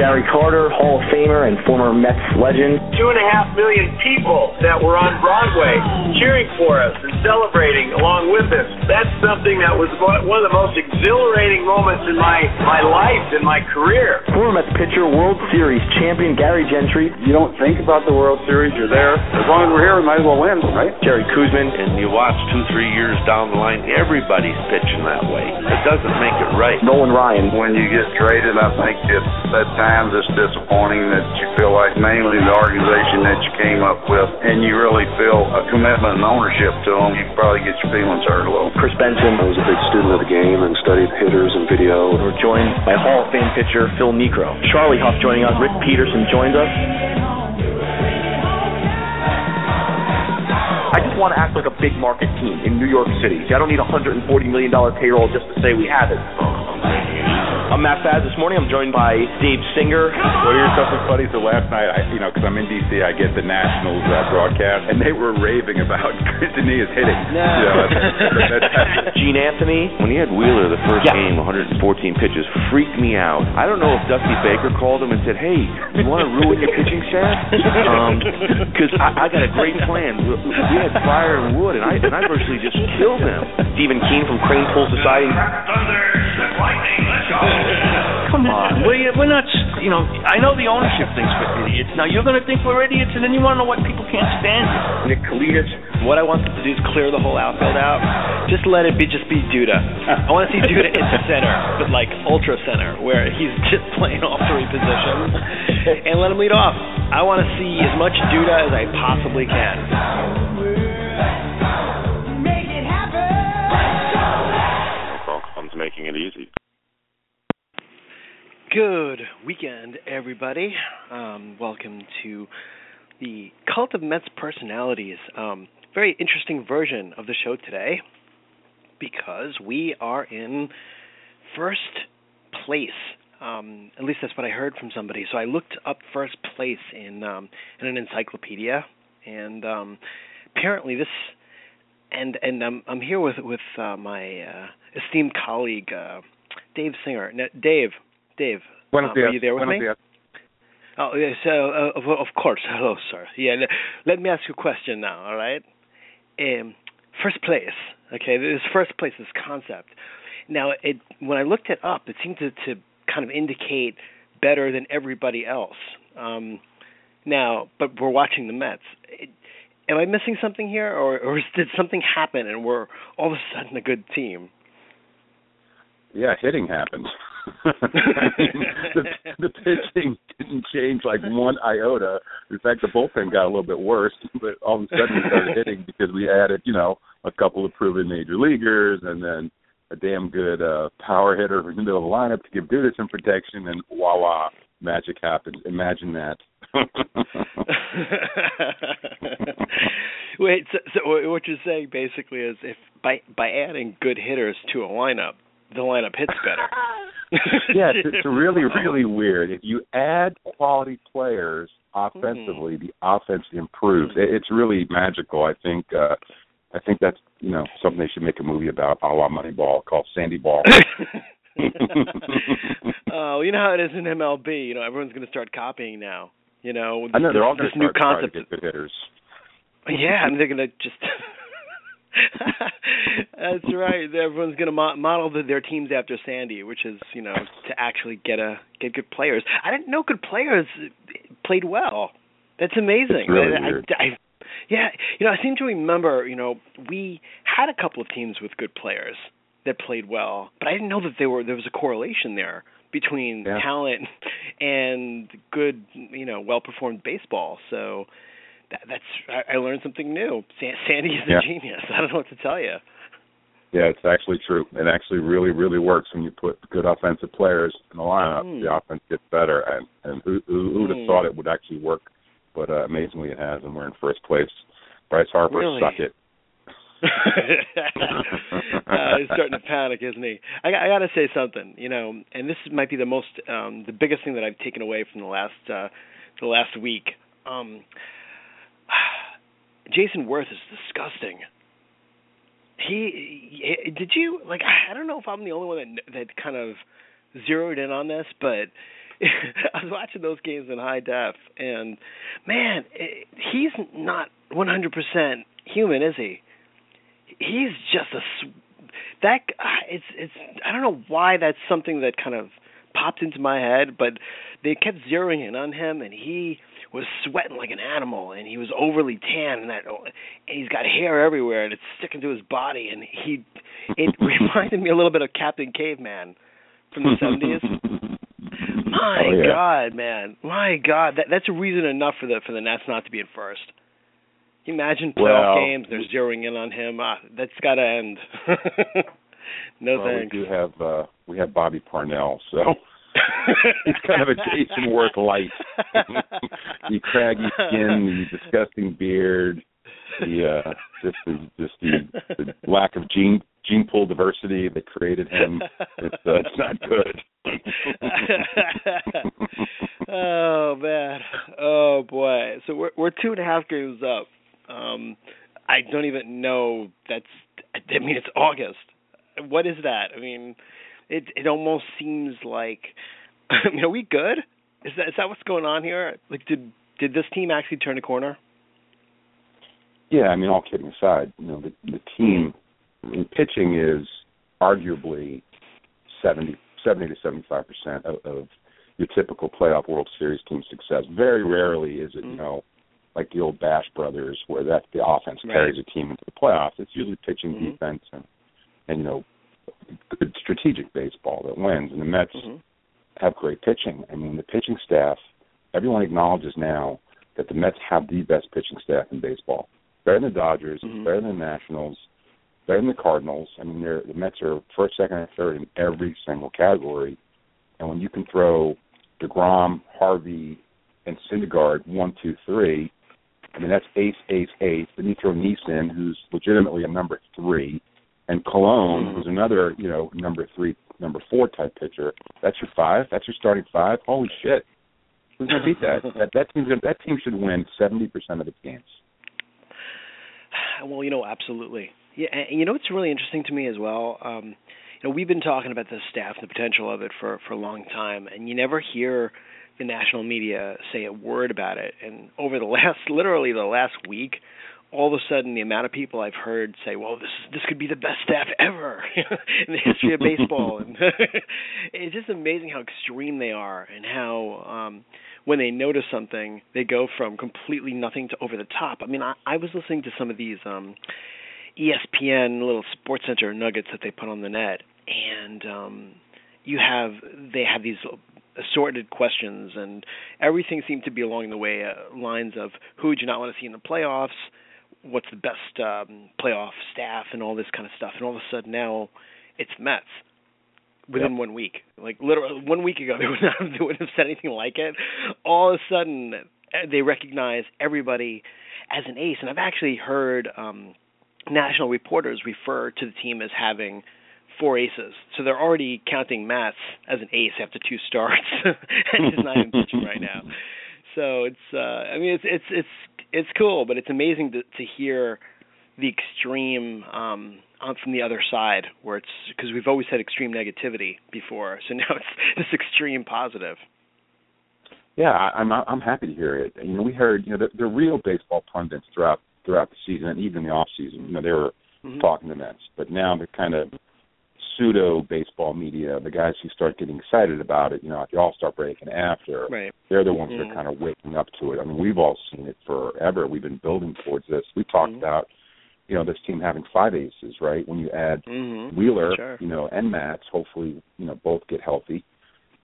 Gary Carter, Hall of Famer and former Mets legend. Two and a half million people that were on Broadway cheering for us and celebrating along with us. That's something that was one of the most exhilarating moments in my, my life, in my career. Former Mets pitcher, World Series champion Gary Gentry. You don't think about the World Series, you're there. As long as we're here, we might as well win, right? Jerry Koosman. And you watch two, three years down the line, everybody's pitching that way. It doesn't make it right. Nolan Ryan. When you get traded, I think it's that times it's disappointing that you feel like mainly the organization that you came up with and you really feel a commitment and ownership to them, you probably get your feelings hurt a little. Kris Benson. I was a big student of the game and studied hitters and video. We're joined by Hall of Fame pitcher Phil Niekro. Charlie Hough joining us. Rick Peterson joins us. I just want to act like a big market team in New York City. I don't need a $140 million payroll just to say we have it. I'm Matt Faz. This morning I'm joined by Dave Singer. What are your toughest buddies? So last night, I, you know, because I'm in D.C., I get the Nationals uh, broadcast, and they were raving about Quintanillas hitting. No. You know, that, that, Gene Anthony. When he had Wheeler the first Yeah. game, 114 pitches, freaked me out. I don't know if Dusty Baker called him and said, "Hey, you want to ruin your pitching staff?" Because I, I got a great plan. We, we had fire and Wood, and I and I virtually just killed them. Stephen Keen from Crane Pool Society. Come on, we're, we're not, you know, I know the ownership thinks we're idiots. Now you're going to think we're idiots, and then you want to know what people can't stand. Nick Kalidas. What I want them to do is clear the whole outfield out. Just let it be, just be Duda. I want to see Duda in center, but like ultra center, where he's just playing all three positions, and let him lead off. I want to see as much Duda as I possibly can. Making it easy. Good weekend, everybody. Um, welcome to the Kult of Mets Personalities. Um, very interesting version of the show today because we are in first place. Um, at least that's what I heard from somebody. So I looked up first place in um, in an encyclopedia, and um, apparently this and and I'm I'm here with with uh, my uh, esteemed colleague uh, Dave Singer. Now, Dave, Dave, Buenos um, dias. are you there with Buenos me? Oh, yeah, so uh, of, of course. Hello, sir. Yeah, let me ask you a question now. All right. Um, first place. Okay, this first place, this concept. Now, it when I looked it up, it seemed to, to kind of indicate better than everybody else. Um, now, but we're watching the Mets. It, am I missing something here, or, or did something happen and we're all of a sudden a good team? Yeah, hitting happened. Mean, the, the pitching didn't change like one iota. In fact, the bullpen got a little bit worse, but all of a sudden we started hitting because we added, you know, a couple of proven major leaguers and then a damn good uh power hitter in the middle of the lineup to give Duda some protection, and voila, magic happens. Imagine that. Wait, so, so what you're saying basically is if by by adding good hitters to a lineup, the lineup hits better. yes, it's really, really weird. If you add quality players offensively, the offense improves. It, it's really magical. I think. uh I think that's you know something they should make a movie about, a la Moneyball, called Sandy Ball. Oh, you know how it is in MLB. You know, everyone's going to start copying now. You know, I know they're all this new concept. trying to get good hitters. Yeah, and they're going to just. That's right. Everyone's going to mo- model the, their teams after Sandy, which is you know to actually get a get good players. I didn't know good players played well. That's amazing. It's really I, weird. I, I, yeah, you know, I seem to remember, you know, we had a couple of teams with good players that played well, but I didn't know that there were there was a correlation there between Yeah. talent and good, you know, well performed baseball. So that, that's I, I learned something new. San, Sandy is a Yeah. genius. I don't know what to tell you. Yeah, it's actually true. It actually really, really works when you put good offensive players in the lineup. Hmm. The offense gets better, and and who who who'd have Hmm. thought it would actually work? But uh, amazingly, it has, and we're in first place. Bryce Harper, Really? suck it. uh, he's starting to panic, isn't he? I, I got to say something, you know, and this might be the most, um, the biggest thing that I've taken away from the last, uh, the last week. Um, Jayson Werth is disgusting. He, he did you like? I don't know if I'm the only one that that kind of zeroed in on this, but I was watching those games in high def, and man, it, he's not 100% human, is he? He's just a that. uh, It's it's. I don't know why that's something that kind of popped into my head, but they kept zeroing in on him, and he was sweating like an animal, and he was overly tan, and that, and he's got hair everywhere, and it's sticking to his body, and he. It reminded me a little bit of Captain Caveman from the seventies. My Oh, yeah. God, man! My God, that that's a reason enough for the for the Nets not to be in first. Can you imagine playoff Well, games? They're zeroing in on him. Ah, that's got to end. no well, thanks. we do have uh, we have Bobby Parnell, so he's kind of a Jayson Werth light. the craggy skin, the disgusting beard, the uh, just the just the, the lack of gene gene pool diversity that created him. It's uh, it's not good. oh man. Oh boy. So we're we're two and a half games up. Um I don't even know that's I mean it's August. What is that? I mean it it almost seems like I mean are we good? Is that is that what's going on here? Like did did this team actually turn a corner? Yeah, I mean, all kidding aside, you know, the, the team I mean, pitching is arguably 70, 70 to seventy five percent of, your typical playoff World Series team success. Very rarely is it, you know, like the old Bash Brothers, where that the offense Right. carries a team into the playoffs. It's usually pitching, Mhm. defense, and and you know, strategic baseball that wins. And the Mets mm-hmm. have great pitching. I mean, the pitching staff. Everyone acknowledges now that the Mets have the best pitching staff in baseball. Better than the Dodgers, mm-hmm. better than the Nationals, better than the Cardinals. I mean, they're, the Mets are first, second, and third in every single category. And when you can throw Degrom, Harvey, and Syndergaard one, two, three, I mean that's ace, ace, ace. Then you throw Neeson, who's legitimately a number three, and Colon, who's another you know number three, number four type pitcher. That's your five. That's your starting five. Holy shit! Who's gonna beat that? that that team's gonna, that team should win seventy percent of its games. Well, you know, absolutely. Yeah, and you know what's really interesting to me as well. Um, you know, we've been talking about this staff and the potential of it for for a long time, and you never hear the national media say a word about it. And over the last, literally the last week, all of a sudden, the amount of people I've heard say, "Well, this this could be the best staff ever in the history of baseball," and it's just amazing how extreme they are, and how um, when they notice something, they go from completely nothing to over the top. I mean, I, I was listening to some of these um, ESPN little Sports Center nuggets that they put on the net, and um, you have they have these assorted questions, and everything seemed to be along the way uh, lines of who would you not want to see in the playoffs, what's the best um, playoff staff, and all this kind of stuff. And all of a sudden now, it's Mets within one week. Like literally one week ago, they would not they wouldn't have said anything like it. All of a sudden, uh, they recognize everybody as an ace, and I've actually heard um, national reporters refer to the team as having four aces. So they're already counting Matz as an ace after two starts, and he's not even pitching right now. So it's uh I mean it's it's it's it's cool, but it's amazing to to hear the extreme um on from the other side where it's because we've always had extreme negativity before. So now it's this extreme positive. Yeah, I, I'm I'm happy to hear it. You know, we heard you know the, the real baseball pundits throughout throughout the season and even the off season. You know, they were Mhm. talking to Mets, but now they're kind of pseudo baseball media, the guys who start getting excited about it, you know, at the All Star break and after, Right. they're the ones that Mhm. are kind of waking up to it. I mean, we've all seen it forever. We've been building towards this. We talked Mhm. about, you know, this team having five aces, right? When you add Mhm. Wheeler, Sure. you know, and Matz, hopefully, you know, both get healthy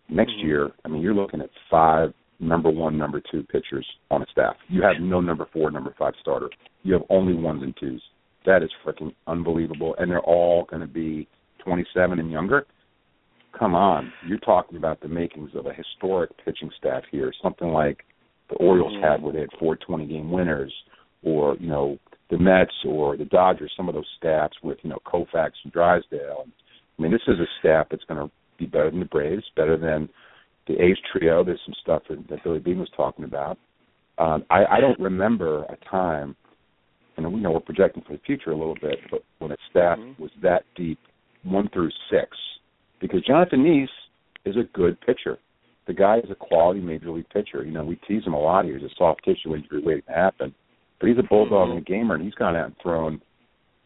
next Mhm. year. I mean, you're looking at five number one, number two pitchers on a staff. You have no number four, number five starter. You have only ones and twos. That is freaking unbelievable, and they're all going to be 27 and younger. Come on, you're talking about the makings of a historic pitching staff here. Something like the Orioles Mm-hmm. had, where they had four 20 game winners, or you know the Mets or the Dodgers. Some of those staffs with you know Koufax and Drysdale. I mean, this is a staff that's going to be better than the Braves, better than the A's trio. There's some stuff that, that Billy Beane was talking about. Um, I, I don't remember a time, and we know we're projecting for the future a little bit, but when a staff was that deep, one through six, because Jonathan Niese is a good pitcher. The guy is a quality major league pitcher. You know, we tease him a lot here. He's a soft tissue injury waiting to happen, but he's a bulldog and a gamer, and he's gone out and thrown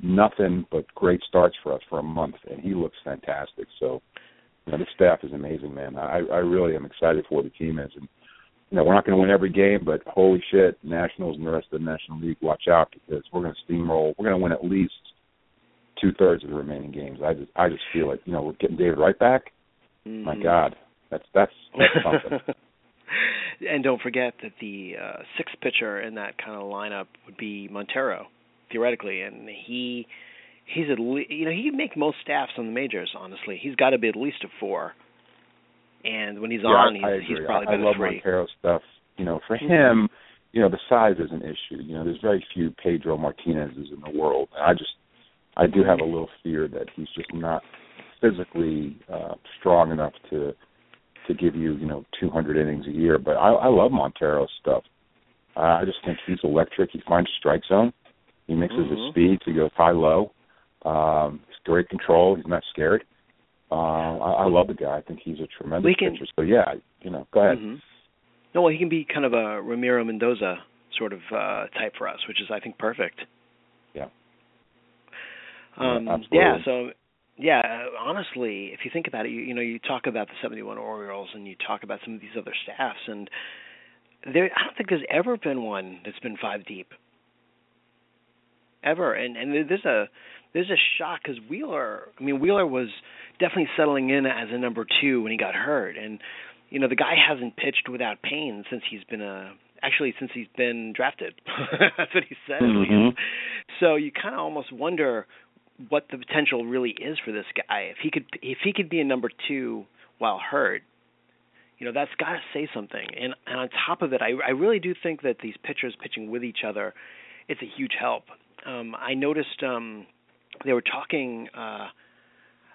nothing but great starts for us for a month, and he looks fantastic. So, you know, this staff is amazing, man. I, I really am excited for what the team is, and you know, we're not going to win every game, but holy shit, Nationals and the rest of the National League, watch out because we're going to steamroll. We're going to win at least two thirds of the remaining games. I just, I just feel like you know we're getting David right back. My Mhm. God, that's that's that's something. and don't forget that the uh, sixth pitcher in that kind of lineup would be Montero, theoretically, and he he's at le- you know he can make most staffs on the majors. Honestly, he's got to be at least a four. And when he's yeah, on, he's he's probably I, I love three. Montero stuff. You know, for Mhm. him, you know, the size is an issue. You know, there's very few Pedro Martinez's in the world. I just, I do have a little fear that he's just not physically uh, strong enough to to give you, you know, 200 innings a year. But I, I love Montero's stuff. Uh, I just think he's electric. He finds strike zone. He mixes Mhm. his speed to go high low. Um, he's great control. He's not scared. Uh, I, I love the guy. I think he's a tremendous can- pitcher. So yeah, you know, go ahead. Mhm. No, well, he can be kind of a Ramiro Mendoza sort of uh, type for us, which is I think perfect. Yeah. Um, Yeah, So, yeah. uh, Honestly, if you think about it, you, you know, you talk about the '71 Orioles, and you talk about some of these other staffs, and there, I don't think there's ever been one that's been five deep. Ever, and and there's a there's a shock because Wheeler. I mean, Wheeler was definitely settling in as a number two when he got hurt, and you know the guy hasn't pitched without pain since he's been a actually since he's been drafted. That's what he said Mhm. So you kind of almost wonder what the potential really is for this guy. If he could if he could be a number two while hurt, you know that's got to say something. And, and on top of it, I I really do think that these pitchers pitching with each other, it's a huge help. Um, I noticed um, they were talking. Uh,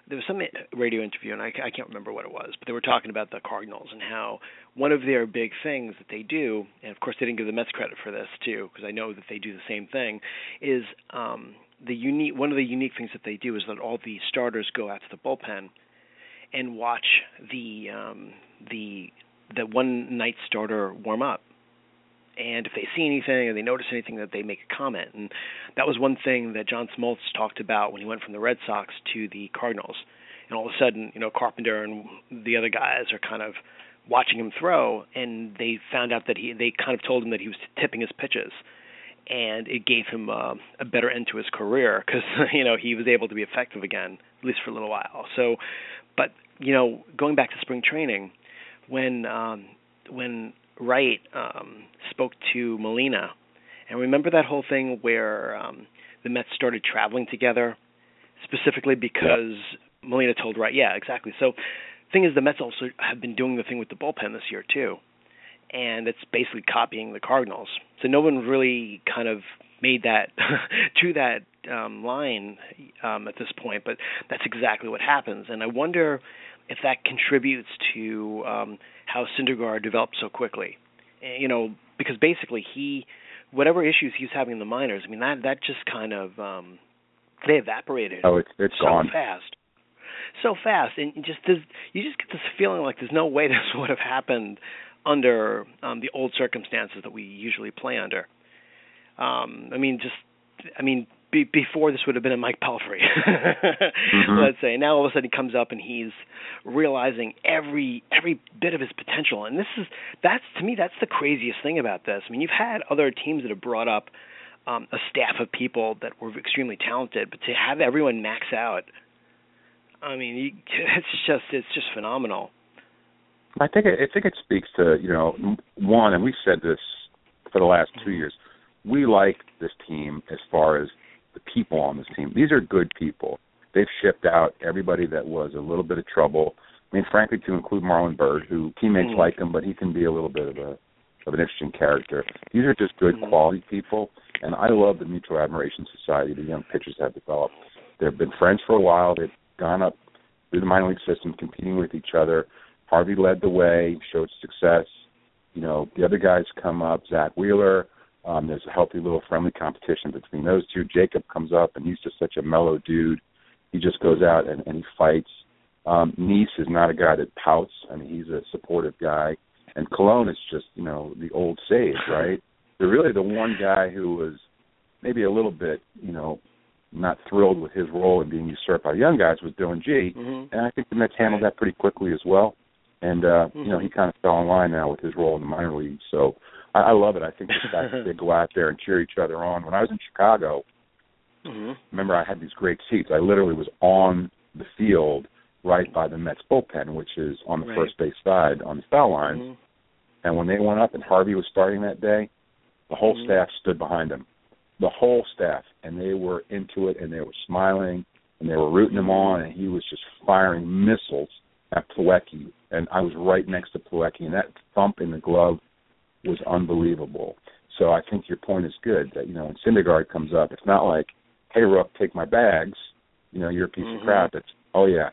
there was some radio interview, and I, I can't remember what it was, but they were talking about the Cardinals and how one of their big things that they do, and of course they didn't give the Mets credit for this too, because I know that they do the same thing, is um, the unique. One of the unique things that they do is that all the starters go out to the bullpen and watch the um, the the one night starter warm up. And if they see anything or they notice anything, that they make a comment. And that was one thing that John Smoltz talked about when he went from the Red Sox to the Cardinals. And all of a sudden, you know, Carpenter and the other guys are kind of watching him throw, and they found out that he they kind of told him that he was tipping his pitches, and it gave him uh, a better end to his career because you know he was able to be effective again, at least for a little while. So, but you know, going back to spring training, when um, when Wright um, spoke to Molina, and remember that whole thing where um, the Mets started traveling together, specifically because Molina told Wright, yeah, exactly. So, thing is, the Mets also have been doing the thing with the bullpen this year too, and it's basically copying the Cardinals. So no one really kind of made that to that um, line um, at this point, but that's exactly what happens. And I wonder if that contributes to um, how Syndergaard developed so quickly. You know, because basically he, whatever issues he's having in the minors, I mean that that just kind of um, they evaporated Oh, it's it's so gone. fast, so fast, and just you just get this feeling like there's no way this would have happened under um, the old circumstances that we usually play under. Um, I mean, just I mean, be, before this would have been a Mike Pelfrey, Mhm. let's say. Now all of a sudden he comes up and he's realizing every every bit of his potential, and this is that's to me that's the craziest thing about this. I mean, you've had other teams that have brought up um, a staff of people that were extremely talented, but to have everyone max out, I mean, you, it's just it's just phenomenal. I think it, I think it speaks to you know one, and we've said this for the last two years. We like this team as far as the people on this team. These are good people. They've shipped out everybody that was a little bit of trouble. I mean, frankly, to include Marlon Byrd, who teammates Mm. like him, but he can be a little bit of a of an interesting character. These are just good Mhm. quality people, and I love the mutual admiration society the young pitchers have developed. They've been friends for a while. They've gone up through the minor league system, competing with each other. Harvey led the way, showed success. You know, the other guys come up. Zack Wheeler. Um, there's a healthy little friendly competition between those two. Jacob comes up, and he's just such a mellow dude. He just goes out and, and he fights. Um, Nice is not a guy that pouts. I mean, he's a supportive guy. And Colon is just, you know, the old sage, right? They're really the one guy who was maybe a little bit, you know, not thrilled with his role in being usurped by young guys was Dillon Gee. Mhm. And I think the Mets handled that pretty quickly as well. And uh, you know, he kind of fell in line now with his role in the minor leagues. So I, I love it. I think the fact that they go out there and cheer each other on. When I was in Chicago, Mhm. remember I had these great seats. I literally was on the field right by the Mets bullpen, which is on the Right. first base side on the foul line. Mhm. And when they went up and Harvey was starting that day, the whole Mhm. staff stood behind him. The whole staff, and they were into it, and they were smiling, and they were rooting him on, and he was just firing missiles at Plawecki, and I was right next to Plawecki, and that thump in the glove was unbelievable. So I think your point is good that you know when Syndergaard comes up, it's not like, "Hey, Rook, take my bags," you know, you're a piece Mhm. of crap. It's, "Oh yeah,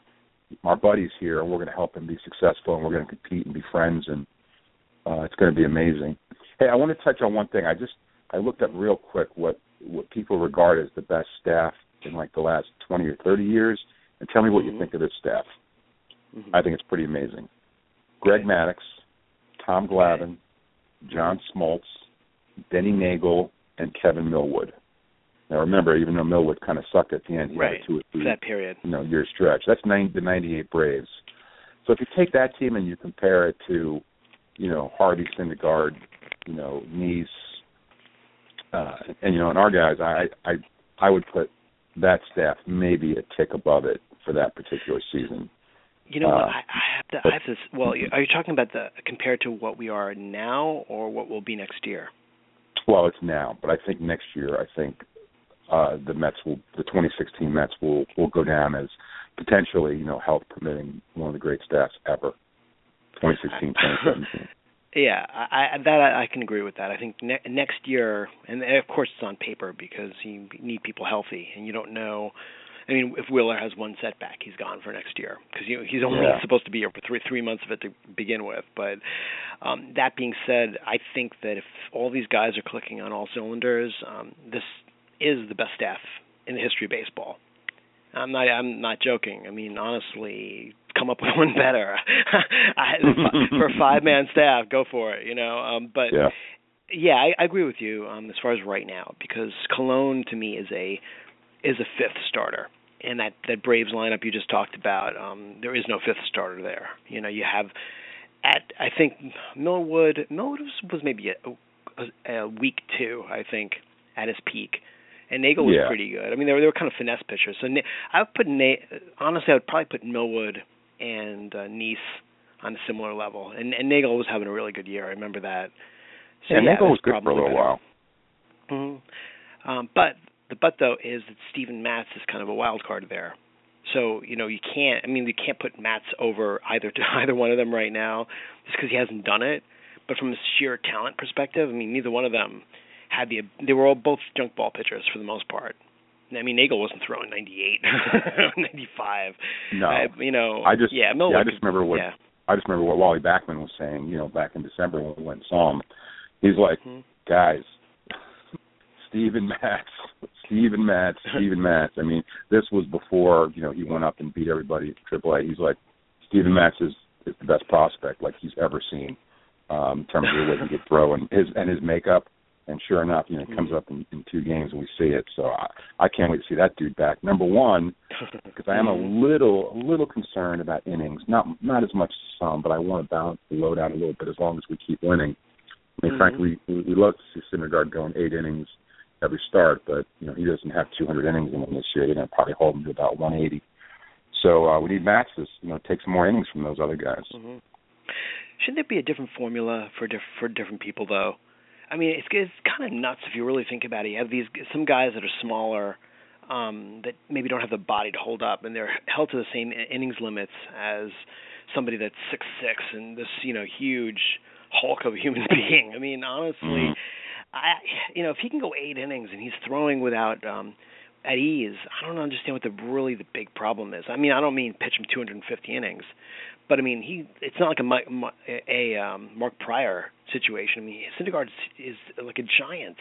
our buddy's here, and we're going to help him be successful, and we're going to compete and be friends, and uh, it's going to be amazing." Hey, I want to touch on one thing. I just I looked up real quick what what people regard as the best staff in like the last twenty or thirty years, and tell me what you Mhm. think of this staff. Mhm. I think it's pretty amazing. Greg Maddux, Tom Glavine, John Smoltz, Denny Neagle, and Kevin Millwood. Now remember, even though Millwood kind of sucked at the end, he right. had two or three that period. you know year stretch. That's nine, the '98 Braves. So if you take that team and you compare it to, you know, Harvey Syndergaard, you know, Nice, uh, and you know, and our guys, I I I would put that staff maybe a tick above it for that particular season. You know, what? Uh, I, I have to. I have this. Well, are you talking about the compared to what we are now, or what will be next year? Well, it's now, but I think next year, I think uh, the Mets will, the 2016 Mets will will go down as potentially, you know, health permitting, one of the great staffs ever. 2016, 2017. Yeah, I, I that I, I can agree with that. I think ne- next year, and of course it's on paper because you need people healthy, and you don't know. I mean, if Wheeler has one setback, he's gone for next year because you know, he's only Yeah. supposed to be here for three three months of it to begin with. But um, that being said, I think that if all these guys are clicking on all cylinders, um, this is the best staff in the history of baseball. I'm not. I'm not joking. I mean, honestly, come up with one better. I, for a five man staff, go for it. You know. Um, but Yeah. yeah, I, I agree with you um, as far as right now because Colon to me is a is a fifth starter, and that that Braves lineup you just talked about, um, there is no fifth starter there. You know, you have at I think Millwood Millwood was, was maybe a, a, a week two, I think, at his peak. And Neagle was Yeah. pretty good. I mean, they were they were kind of finesse pitchers. So I would put Na- honestly, I would probably put Millwood and uh, Nice on a similar level. And, and Neagle was having a really good year. I remember that. So yeah, Neagle was good for a little better. while. Mm-hmm. Um, but the but though is that Stephen Matz is kind of a wild card there. So you know you can't. I mean you can't put Matz over either to either one of them right now, just because he hasn't done it. But from a sheer talent perspective, I mean neither one of them had the. They were all both junk ball pitchers for the most part. I mean Neagle wasn't throwing 98, 95. No. Uh, you know. I just yeah. yeah, I just could- remember what Yeah. I just remember what Wally Backman was saying, you know, back in December when we went and saw him. He's like, Mhm. guys, Steven Matz, Steven Matz, Steven Matz. I mean, this was before, you know, he went up and beat everybody at Triple A. He's like, Steven Matz is, is the best prospect like he's ever seen um, in terms of the way he could throw and his and his makeup. And sure enough, you know, he comes up in, in two games and we see it. So I, I can't wait to see that dude back. Number one, because I am a little a little concerned about innings. Not not as much as some, but I want to balance the load out a little bit as long as we keep winning. I mean, Mhm. frankly, we, we love to see Syndergaard going eight innings every start, but you know he doesn't have 200 innings in him this year. They're going to probably hold him to about 180. So uh, we need to you know take some more innings from those other guys. hmm shouldn't there be a different formula for diff- for different people though? I mean, it's it's kind of nuts if you really think about it. You have these some guys that are smaller um that maybe don't have the body to hold up and they're held to the same innings limits as somebody that's six six and this you know huge hulk of a human being. I mean, honestly, Mm-hmm. I you know if he can go eight innings and he's throwing without um at ease, I don't understand what the really the big problem is. I mean, I don't mean pitch him 250 innings, but I mean he it's not like a a um Mark Prior situation. I mean, Syndergaard is like a giant.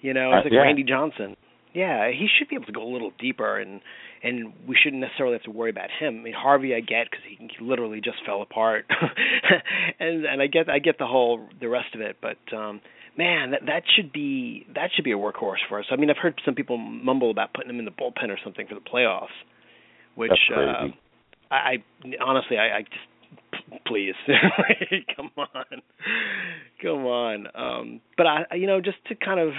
You know, it's Uh, like yeah. Randy Johnson. Yeah, he should be able to go a little deeper, and and we shouldn't necessarily have to worry about him. I mean, Harvey, I get because he, he literally just fell apart, and and I get I get the whole the rest of it, but um man, that that should be that should be a workhorse for us. I mean, I've heard some people mumble about putting him in the bullpen or something for the playoffs, which uh, I, I honestly I, I just please come on, come on. Um, but I you know just to kind of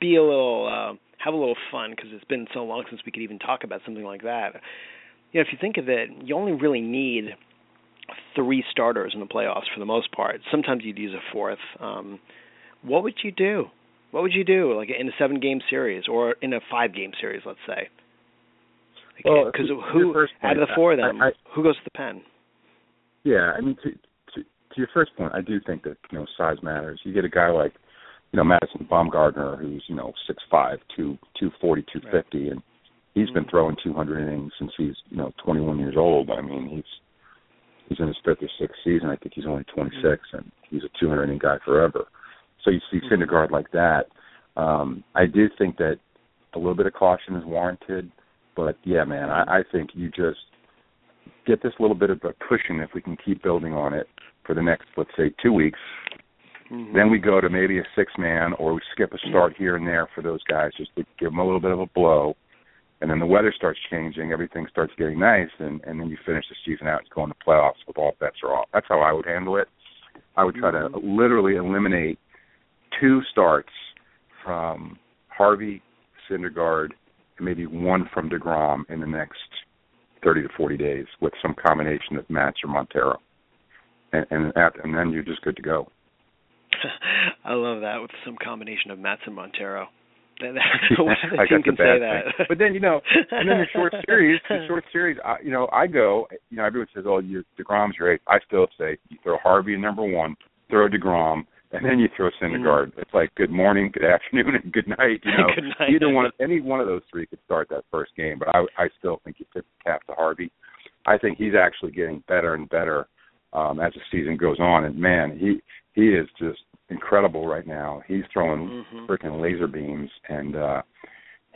be a little uh, have a little fun because it's been so long since we could even talk about something like that. You know, if you think of it, you only really need three starters in the playoffs for the most part. Sometimes you'd use a fourth. Um, what would you do? What would you do, like in a seven-game series or in a five-game series, let's say? Well, Because who first out of the four of them, I- who goes to the pen? Yeah, I mean, to, to to your first point, I do think that you know size matters. You get a guy like you know Madison Bumgarner, who's you know six five, two two forty, two fifty, and he's been mm-hmm. throwing two hundred innings since he's you know twenty one years old. I mean, he's he's in his fifth or sixth season. I think he's only twenty six, mm-hmm. and he's a two hundred inning guy forever. So you see Syndergaard like that. Um, I do think that a little bit of caution is warranted, but yeah, man, I, I think you just get this little bit of a cushion if we can keep building on it for the next, let's say, two weeks. Then we go to maybe a six man, or we skip a start here and there for those guys just to give them a little bit of a blow. And then the weather starts changing, everything starts getting nice, and, and then you finish the season out and go in the playoffs with all bets are off. That's how I would handle it. I would try to literally eliminate two starts from Harvey, Syndergaard, and maybe one from Degrom in the next thirty to forty days with some combination of Matz or Montero, and and, and then you're just good to go. I love that with some combination of Matz and Montero. That, that, what other I team can say that? thing. But then you know, and then the short series, the short series. I, you know, I go. You know, everyone says, "Oh, you Degrom's your eighth. I still say you throw Harvey in number one, throw Degrom, and then you throw Syndergaard. It's like good morning, good afternoon, and good night. You know, Good night. either one, of, any one of those three could start that first game. But I, I still think you tip the cap to Harvey. I think he's actually getting better and better um, as the season goes on. And man, he he is just incredible right now. He's throwing Mhm. freaking laser beams, and uh,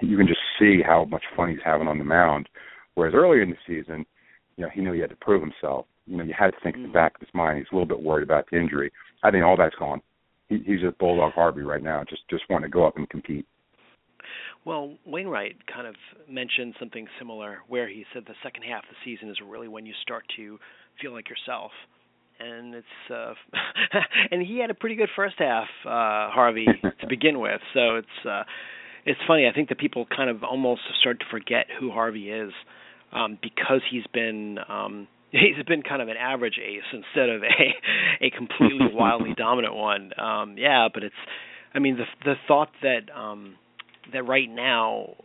you can just see how much fun he's having on the mound. Whereas earlier in the season, you know, he knew he had to prove himself. You know, you had to think in the back of his mind he's a little bit worried about the injury. I think all that's gone. He, he's just bulldog Harvey right now, just just wanting to go up and compete. Well, Wainwright kind of mentioned something similar where he said the second half of the season is really when you start to feel like yourself. And it's uh and he had a pretty good first half, uh Harvey to begin with. So it's uh it's funny. I think that people kind of almost start to forget who Harvey is um because he's been um he's been kind of an average ace instead of a a completely wildly dominant one. Um yeah, but it's I mean the the thought that um that right now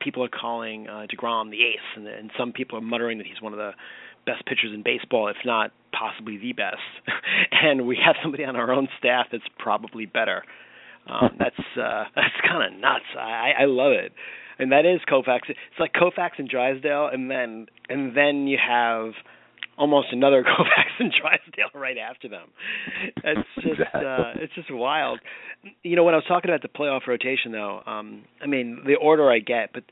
people are calling uh, Degrom the ace, and, and some people are muttering that he's one of the best pitchers in baseball, if not possibly the best. and we have somebody on our own staff that's probably better. Um, that's uh, that's kind of nuts. I, I love it, and that is Koufax. It's like Koufax and Drysdale, and then and then you have almost another Koufax and Drysdale right after them. It's just Exactly. uh, it's just wild. You know, when I was talking about the playoff rotation, though, um, I mean the order I get, but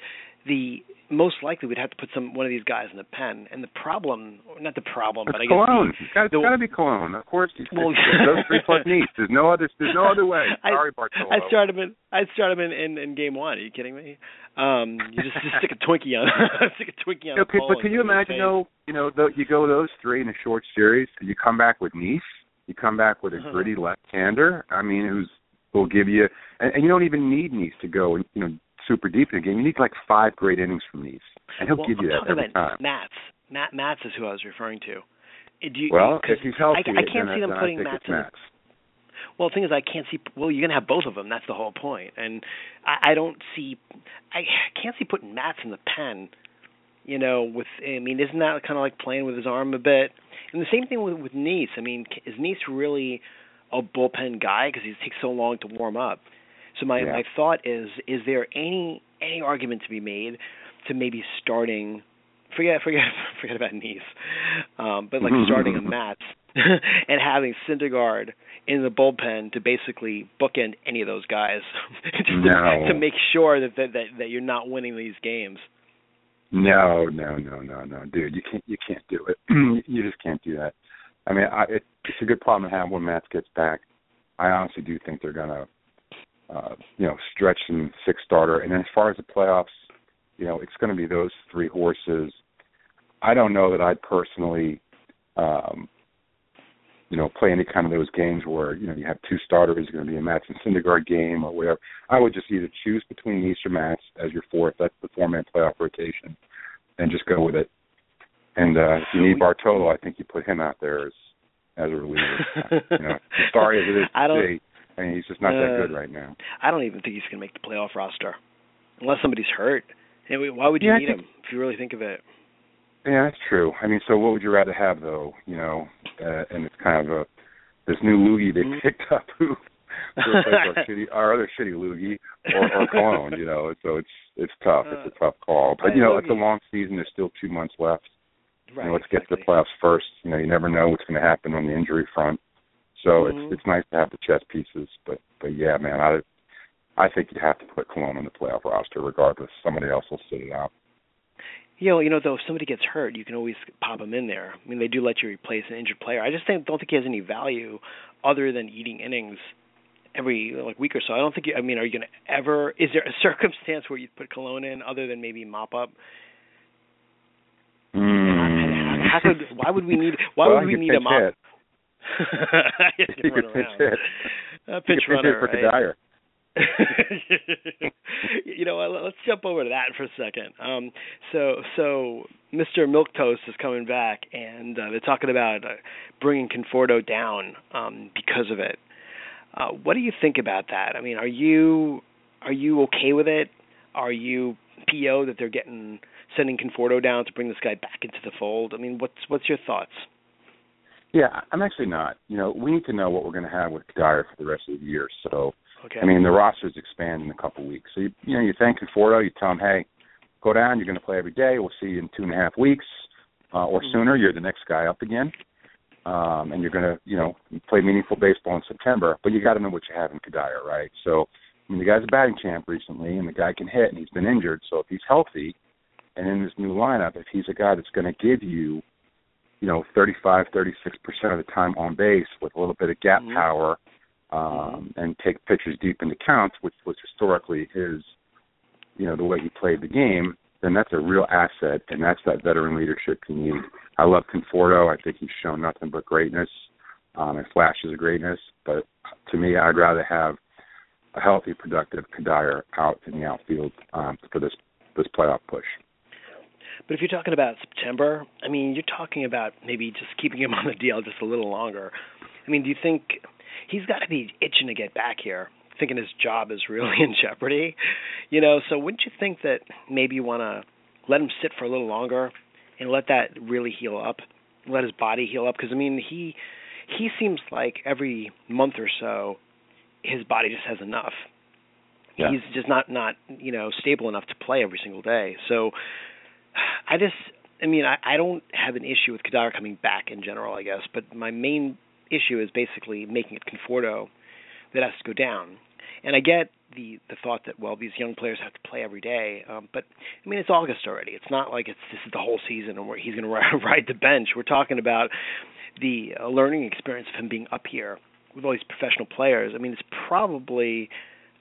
the most likely we'd have to put some one of these guys in the pen. And the problem, not the problem, It's but I guess Colon. It's got, it's the- got to be Colon. Of course, Well, those three plus Nice. There's no other. There's no other way. I- Sorry, Bartolo. I started him in. I started him in, in, in game one. Are you kidding me? Um, you just, just stick a Twinkie on, stick a Twinkie on. Okay, but can you put it in his imagine though? You know, though you go those three in a short series, and you come back with Nice. You come back with a Uh-huh. gritty left-hander. I mean, who's will give you, and, and you don't even need Nice to go, and you know, super deep in the game. You need like five great innings from these, and he'll well, give you I'm that every about time. Matz. Matt Matz is who I was referring to. Eh, do you, well, if he's healthy, I, I can't see them putting I think Matz it's in. Max. Well, the thing is, I can't see. Well, you're gonna have both of them. That's the whole point. And I, I don't see. I can't see putting Matz in the pen. You know, with I mean, isn't that kind of like playing with his arm a bit? And the same thing with with Nice. I mean, is Nice really a bullpen guy because he takes so long to warm up? So my Yeah. my thought is: is there any any argument to be made to maybe starting? Forget forget forget about Nice, um, but like starting a Matz and having Syndergaard in the bullpen to basically bookend any of those guys, just No. to, to make sure that, that that that you're not winning these games. No, no, no, no, no, dude, you can't you can't do it. you just can't do that. I mean, I, it, it's a good problem to have when Matt gets back. I honestly do think they're gonna, uh, you know, stretch some six starter. And then as far as the playoffs, you know, it's going to be those three horses. I don't know that I'd personally, um, you know, play any kind of those games where you know you have two starters. It's going to be a Matz and Syndergaard game or whatever. I would just either choose between East or Matz as your fourth. That's the four-man playoff rotation, and just go with it. And uh, if you need Bartolo, I think you put him out there as as a reliever. you know, sorry as it is I don't- see, Mean, he's just not that Uh, good right now. I don't even think he's going to make the playoff roster unless somebody's hurt. And why would you Yeah, need think- him if you really think of it? Yeah, that's true. I mean, so what would you rather have though? You know, uh, and it's kind of a this new loogie they Mhm. picked up who our shitty our other shitty loogie or, or clone. You know, so it's it's tough. It's a tough call. But you know, it's a long season. There's still two months left. Right. you know, let's get to the playoffs first. You know, you never know what's going to happen on the injury front. So Mhm. it's it's nice to have the chess pieces. But but yeah, man, I I think you have to put Colon on the playoff roster regardless. Somebody else will sit it out. You know, you know, though, if somebody gets hurt, you can always pop him in there. I mean, they do let you replace an injured player. I just think, don't think he has any value other than eating innings every like week or so. I don't think. You, I mean, are you going to ever? Is there a circumstance where you put Colon in other than maybe mop up? Mm. How could? Why would we need? Why well, would we need a mop? hit. You can You run could pinch around. hit. A You pinch could pinch runner, hit for right? Cuddyer. you know, what, let's jump over to that for a second. Um, so, so Mr. Milquetoast is coming back, and uh, they're talking about uh, bringing Conforto down um, because of it. Uh, what do you think about that? I mean, are you are you okay with it? Are you PO that they're getting sending Conforto down to bring this guy back into the fold? I mean, what's what's your thoughts? Yeah, I'm actually not. You know, we need to know what we're going to have with Cuddyer for the rest of the year. So, Okay. I mean, the rosters expand in a couple weeks. So, you, you know, you thank Conforto, you tell him, hey, go down. You're going to play every day. We'll see you in two and a half weeks uh, or Mhm. sooner. You're the next guy up again, um, and you're going to, you know, play meaningful baseball in September. But you got to know what you have in Cuddyer, right? So, I mean, the guy's a batting champ recently, and the guy can hit, and he's been injured. So, if he's healthy, and in this new lineup, if he's a guy that's going to give you you know, 35, 36% of the time on base with a little bit of gap Mhm. power um, and take pitches deep into counts, which was historically his, you know, the way he played the game, then that's a real asset, and that's that veteran leadership you need. I love Conforto. I think he's shown nothing but greatness um, and flashes of greatness. But to me, I'd rather have a healthy, productive Cuddyer out in the outfield um, for this this playoff push. But if you're talking about September, I mean, you're talking about maybe just keeping him on the DL just a little longer. I mean, do you think he's got to be itching to get back here, thinking his job is really in jeopardy? You know, so wouldn't you think that maybe you want to let him sit for a little longer and let that really heal up, let his body heal up? Because I mean, he he seems like every month or so, his body just has enough. Yeah. He's just not not you know stable enough to play every single day. So I just, I mean, I, I don't have an issue with Cuddyer coming back in general, I guess, but my main issue is basically making it Conforto that has to go down. And I get the the thought that well, these young players have to play every day, um, but I mean, it's August already. It's not like it's this is the whole season and where he's going to ride the bench. We're talking about the uh, learning experience of him being up here with all these professional players. I mean, it's probably,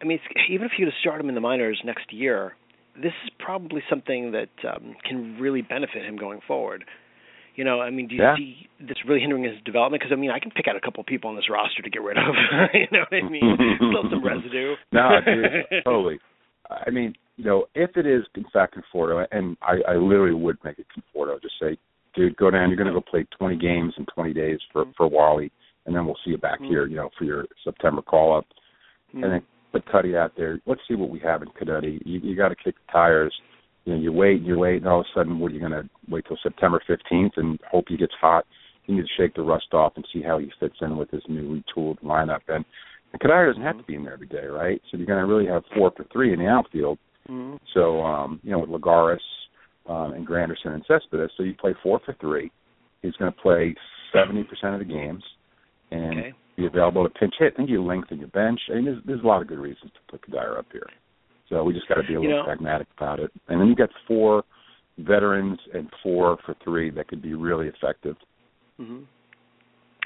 I mean, it's, even if you to start him in the minors next year, this is probably something that um, can really benefit him going forward. You know, I mean, do you Yeah. see this really hindering his development? Because I mean, I can pick out a couple of people on this roster to get rid of. you know what I mean? Still some residue. no, dude, totally. I mean, you know, if it is in fact Conforto, and I, I literally would make it Conforto, just say, dude, go down. You're going to go play 20 games in 20 days for for Wally, and then we'll see you back here, you know, for your September call up. Mm. And then put Cuddy out there. Let's see what we have in Canetti. You, you got to kick the tires. You know, you wait and you wait, and all of a sudden, what are you going to wait till September 15th and hope he gets hot? You need to shake the rust off and see how he fits in with this new retooled lineup. And, and Cuddyer doesn't have to be in there every day, right? So you're going to really have four for three in the outfield. Mm-hmm. So um, you know, with Lagares um, and Granderson and Cespedes, so you play four for three. He's going to play seventy percent of the games and Okay. Be available to pinch hit. I think you lengthen your bench. I mean, there's, there's a lot of good reasons to put Cuddyer up here. So we just got to be a You little know- pragmatic about it. And then you got four veterans and four for three that could be really effective. hmm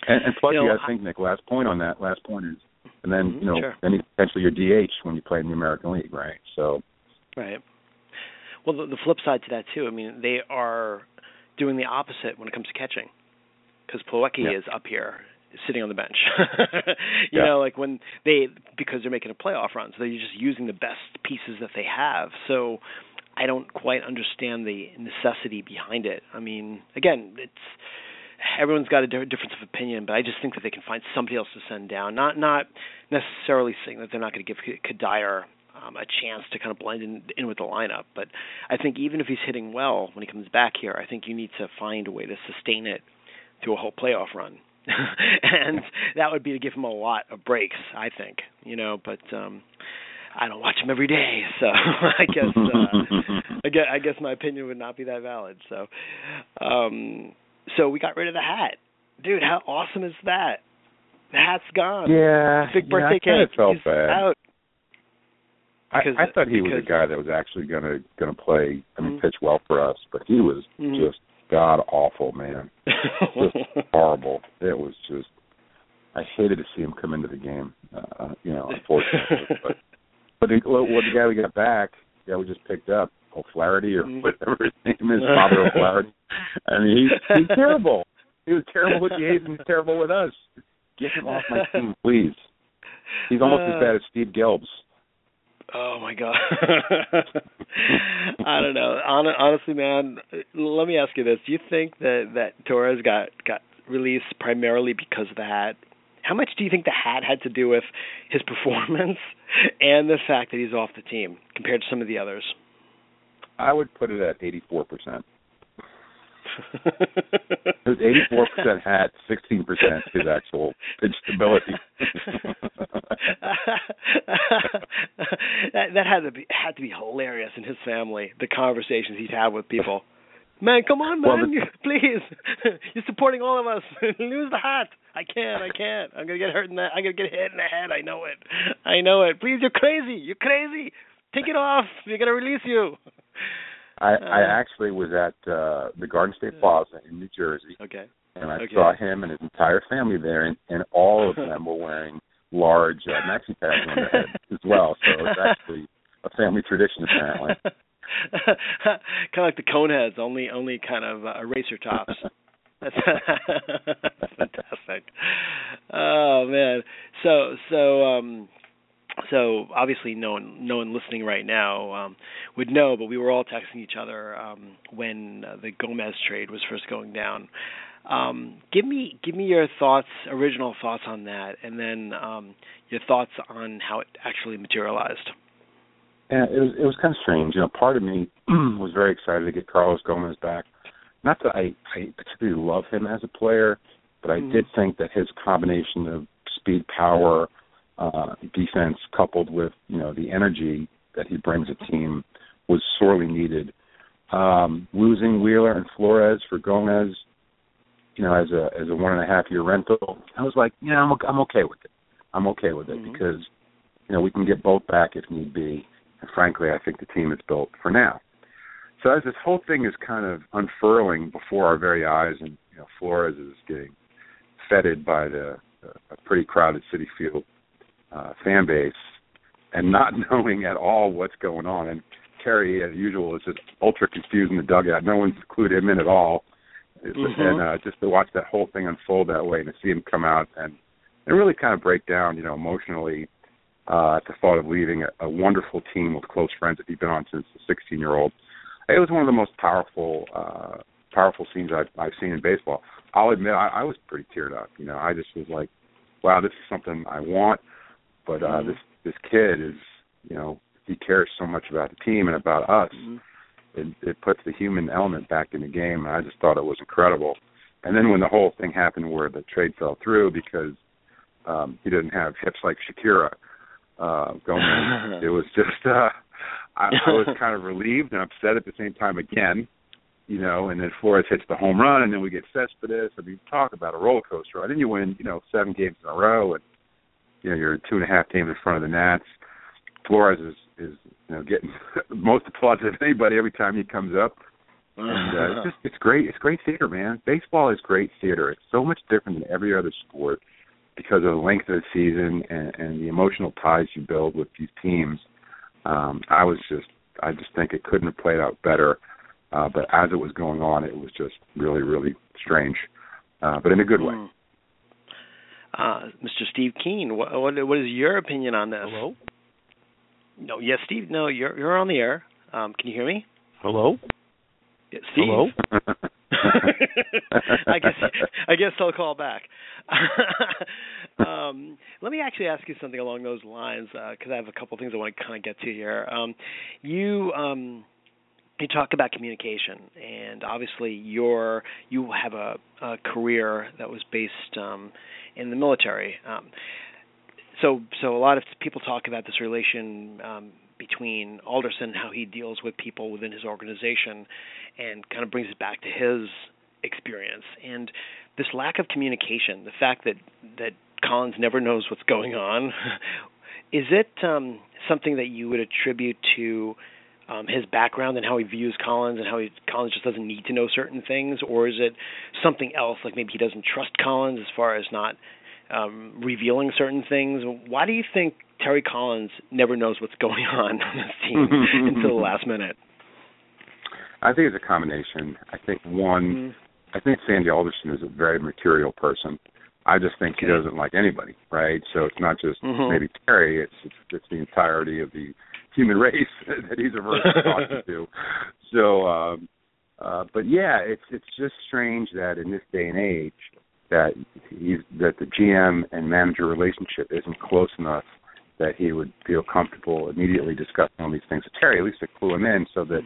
And, and plus, You you, know, got to think, Nick. Last point on that. Last point is, and then Mhm, you know, sure. then potentially your DH when you play in the American League, right? So Right. Well, the, the flip side to that too. I mean, they are doing the opposite when it comes to catching, because Plawecki Yeah. is up here sitting on the bench. you Yeah. know, like when they because they're making a playoff run, so they're just using the best pieces that they have. So I don't quite understand the necessity behind it. I mean, again, it's everyone's got a di- difference of opinion, but I just think that they can find somebody else to send down. Not not necessarily saying that they're not going to give K- Cuddyer um, a chance to kind of blend in, in with the lineup, but I think even if he's hitting well when he comes back here, I think you need to find a way to sustain it through a whole playoff run. and that would be to give him a lot of breaks, I think. You know, but um I don't watch him every day, so I guess uh, I guess I guess my opinion would not be that valid. So, um, so we got rid of the hat, dude. How awesome is that? The hat's gone. yeah, Big yeah, birthday I cake. felt He's bad. out. I, Because- I thought he was a guy that was actually gonna gonna play. I mean, Mhm. pitch well for us, but he was Mhm. just god awful, man. Just horrible. It was just. I hated to see him come into the game. Uh, you know, unfortunately, but but the, well, the guy we got back, the guy we just picked up, O'Flaherty or Mhm. whatever his name is, Father O'Flaherty. I mean, he's he's terrible. He was terrible with the A's and he's terrible with us. Get him off my team, please. He's almost Uh, as bad as Steve Gelbs. Oh my god. I don't know. Hon- honestly, man, let me ask you this: Do you think that that Torres got got released primarily because of the hat? How much do you think the hat had to do with his performance and the fact that he's off the team compared to some of the others? I would put it at 84%. It was 84% hat, 16% his actual pitch stability. that that had to be had to be hilarious in his family. The conversations he'd have with people. Man, come on, man, Well, the- please. You're supporting all of us. Lose the hat. I can't. I can't. I'm gonna get hurt in the. I'm gonna get hit in the head. I know it. I know it. Please, you're crazy. You're crazy. Take it off. We're gonna release you. I, Uh, I actually was at uh the Garden State Plaza in New Jersey, Okay. and I Okay. saw him and his entire family there, and, and all of them were wearing large uh, maxi pads on their head as well. So it's actually a family tradition apparently. kind of like the Coneheads, only only kind of uh, eraser tops. That's fantastic. Oh man. So so um so obviously no one no one listening right now um would know, but we were all texting each other um when uh, the Gomez trade was first going down. Um give me give me your thoughts, original thoughts on that and then um your thoughts on how it actually materialized. Yeah, it was it was kind of strange. You know, part of me was very excited to get Carlos Gomez back. Not that I I particularly love him as a player, but I Mhm. did think that his combination of speed, power, uh, defense, coupled with you know the energy that he brings a team, was sorely needed. Um, losing Wheeler and Flores for Gomez, you know, as a as a one and a half year rental, I was like, yeah, I'm I'm okay with it. I'm okay with it Mhm. because you know we can get both back if need be. And frankly, I think the team is built for now. So as this whole thing is kind of unfurling before our very eyes, and you know, Flores is getting feted by the a pretty crowded Citi Field uh, fan base, and not knowing at all what's going on. And Terry, as usual, is just ultra confused in the dugout. No one's clued him in at all. Mhm. And uh, just to watch that whole thing unfold that way, and to see him come out and and really kind of break down, you know, emotionally uh, at the thought of leaving a, a wonderful team with close friends that he'd been on since the 16 year old. It was one of the most powerful uh, powerful scenes I've, I've seen in baseball. I'll admit I, I was pretty teared up. You know, I just was like, wow, this is something I want. But uh, mm-hmm. this this kid is, you know, he cares so much about the team and about us. Mm-hmm. It, it puts the human element back in the game, and I just thought it was incredible. And then when the whole thing happened where the trade fell through because um, he didn't have hips like Shakira uh, going, it was just uh, I, I was kind of relieved and upset at the same time again you know, and then Flores hits the home run, and then we get Cespedes. I mean, talk about a roller coaster. And then you win, you know, seven games in a row, and you know you're two and a half games in front of the Nats. Flores is is you know getting most applause of anybody every time he comes up. And uh, it's just it's great. It's great theater, man. Baseball is great theater. It's so much different than every other sport because of the length of the season and, and the emotional ties you build with these teams. Um, I was just I just think it couldn't have played out better. Uh, but as it was going on, it was just really, really strange, uh, but in a good way. Mm. Uh, Mr. Steve Keen, what, what, what is your opinion on this? Hello. No, yes, Steve. No, you're you're on the air. Um, can you hear me? Hello. Yeah, Steve. Hello. I guess I guess I'll call back. um, let me actually ask you something along those lines because uh, I have a couple things I want to kind of get to here. Um, you um, you talk about communication, and obviously you're you have a, a career that was based um, in the military. Um, so so a lot of people talk about this relation um, between Alderson, how he deals with people within his organization, and kind of brings it back to his experience and this lack of communication, the fact that that Collins never knows what's going on. is it um, something that you would attribute to um, his background and how he views Collins and how he, Collins just doesn't need to know certain things, or is it something else? Like maybe he doesn't trust Collins as far as not um, revealing certain things. Why do you think Terry Collins never knows what's going on on this team until the last minute? I think it's a combination. I think one, mm-hmm. I think Sandy Alderson is a very material person. I just think okay. he doesn't like anybody, right? So it's not just mm-hmm. maybe Terry; it's, it's it's the entirety of the human race that he's averse to talking to. So, um, uh, but yeah, it's it's just strange that in this day and age that he's that the GM and manager relationship isn't close enough that he would feel comfortable immediately discussing all these things with Terry, at least to clue him in, so that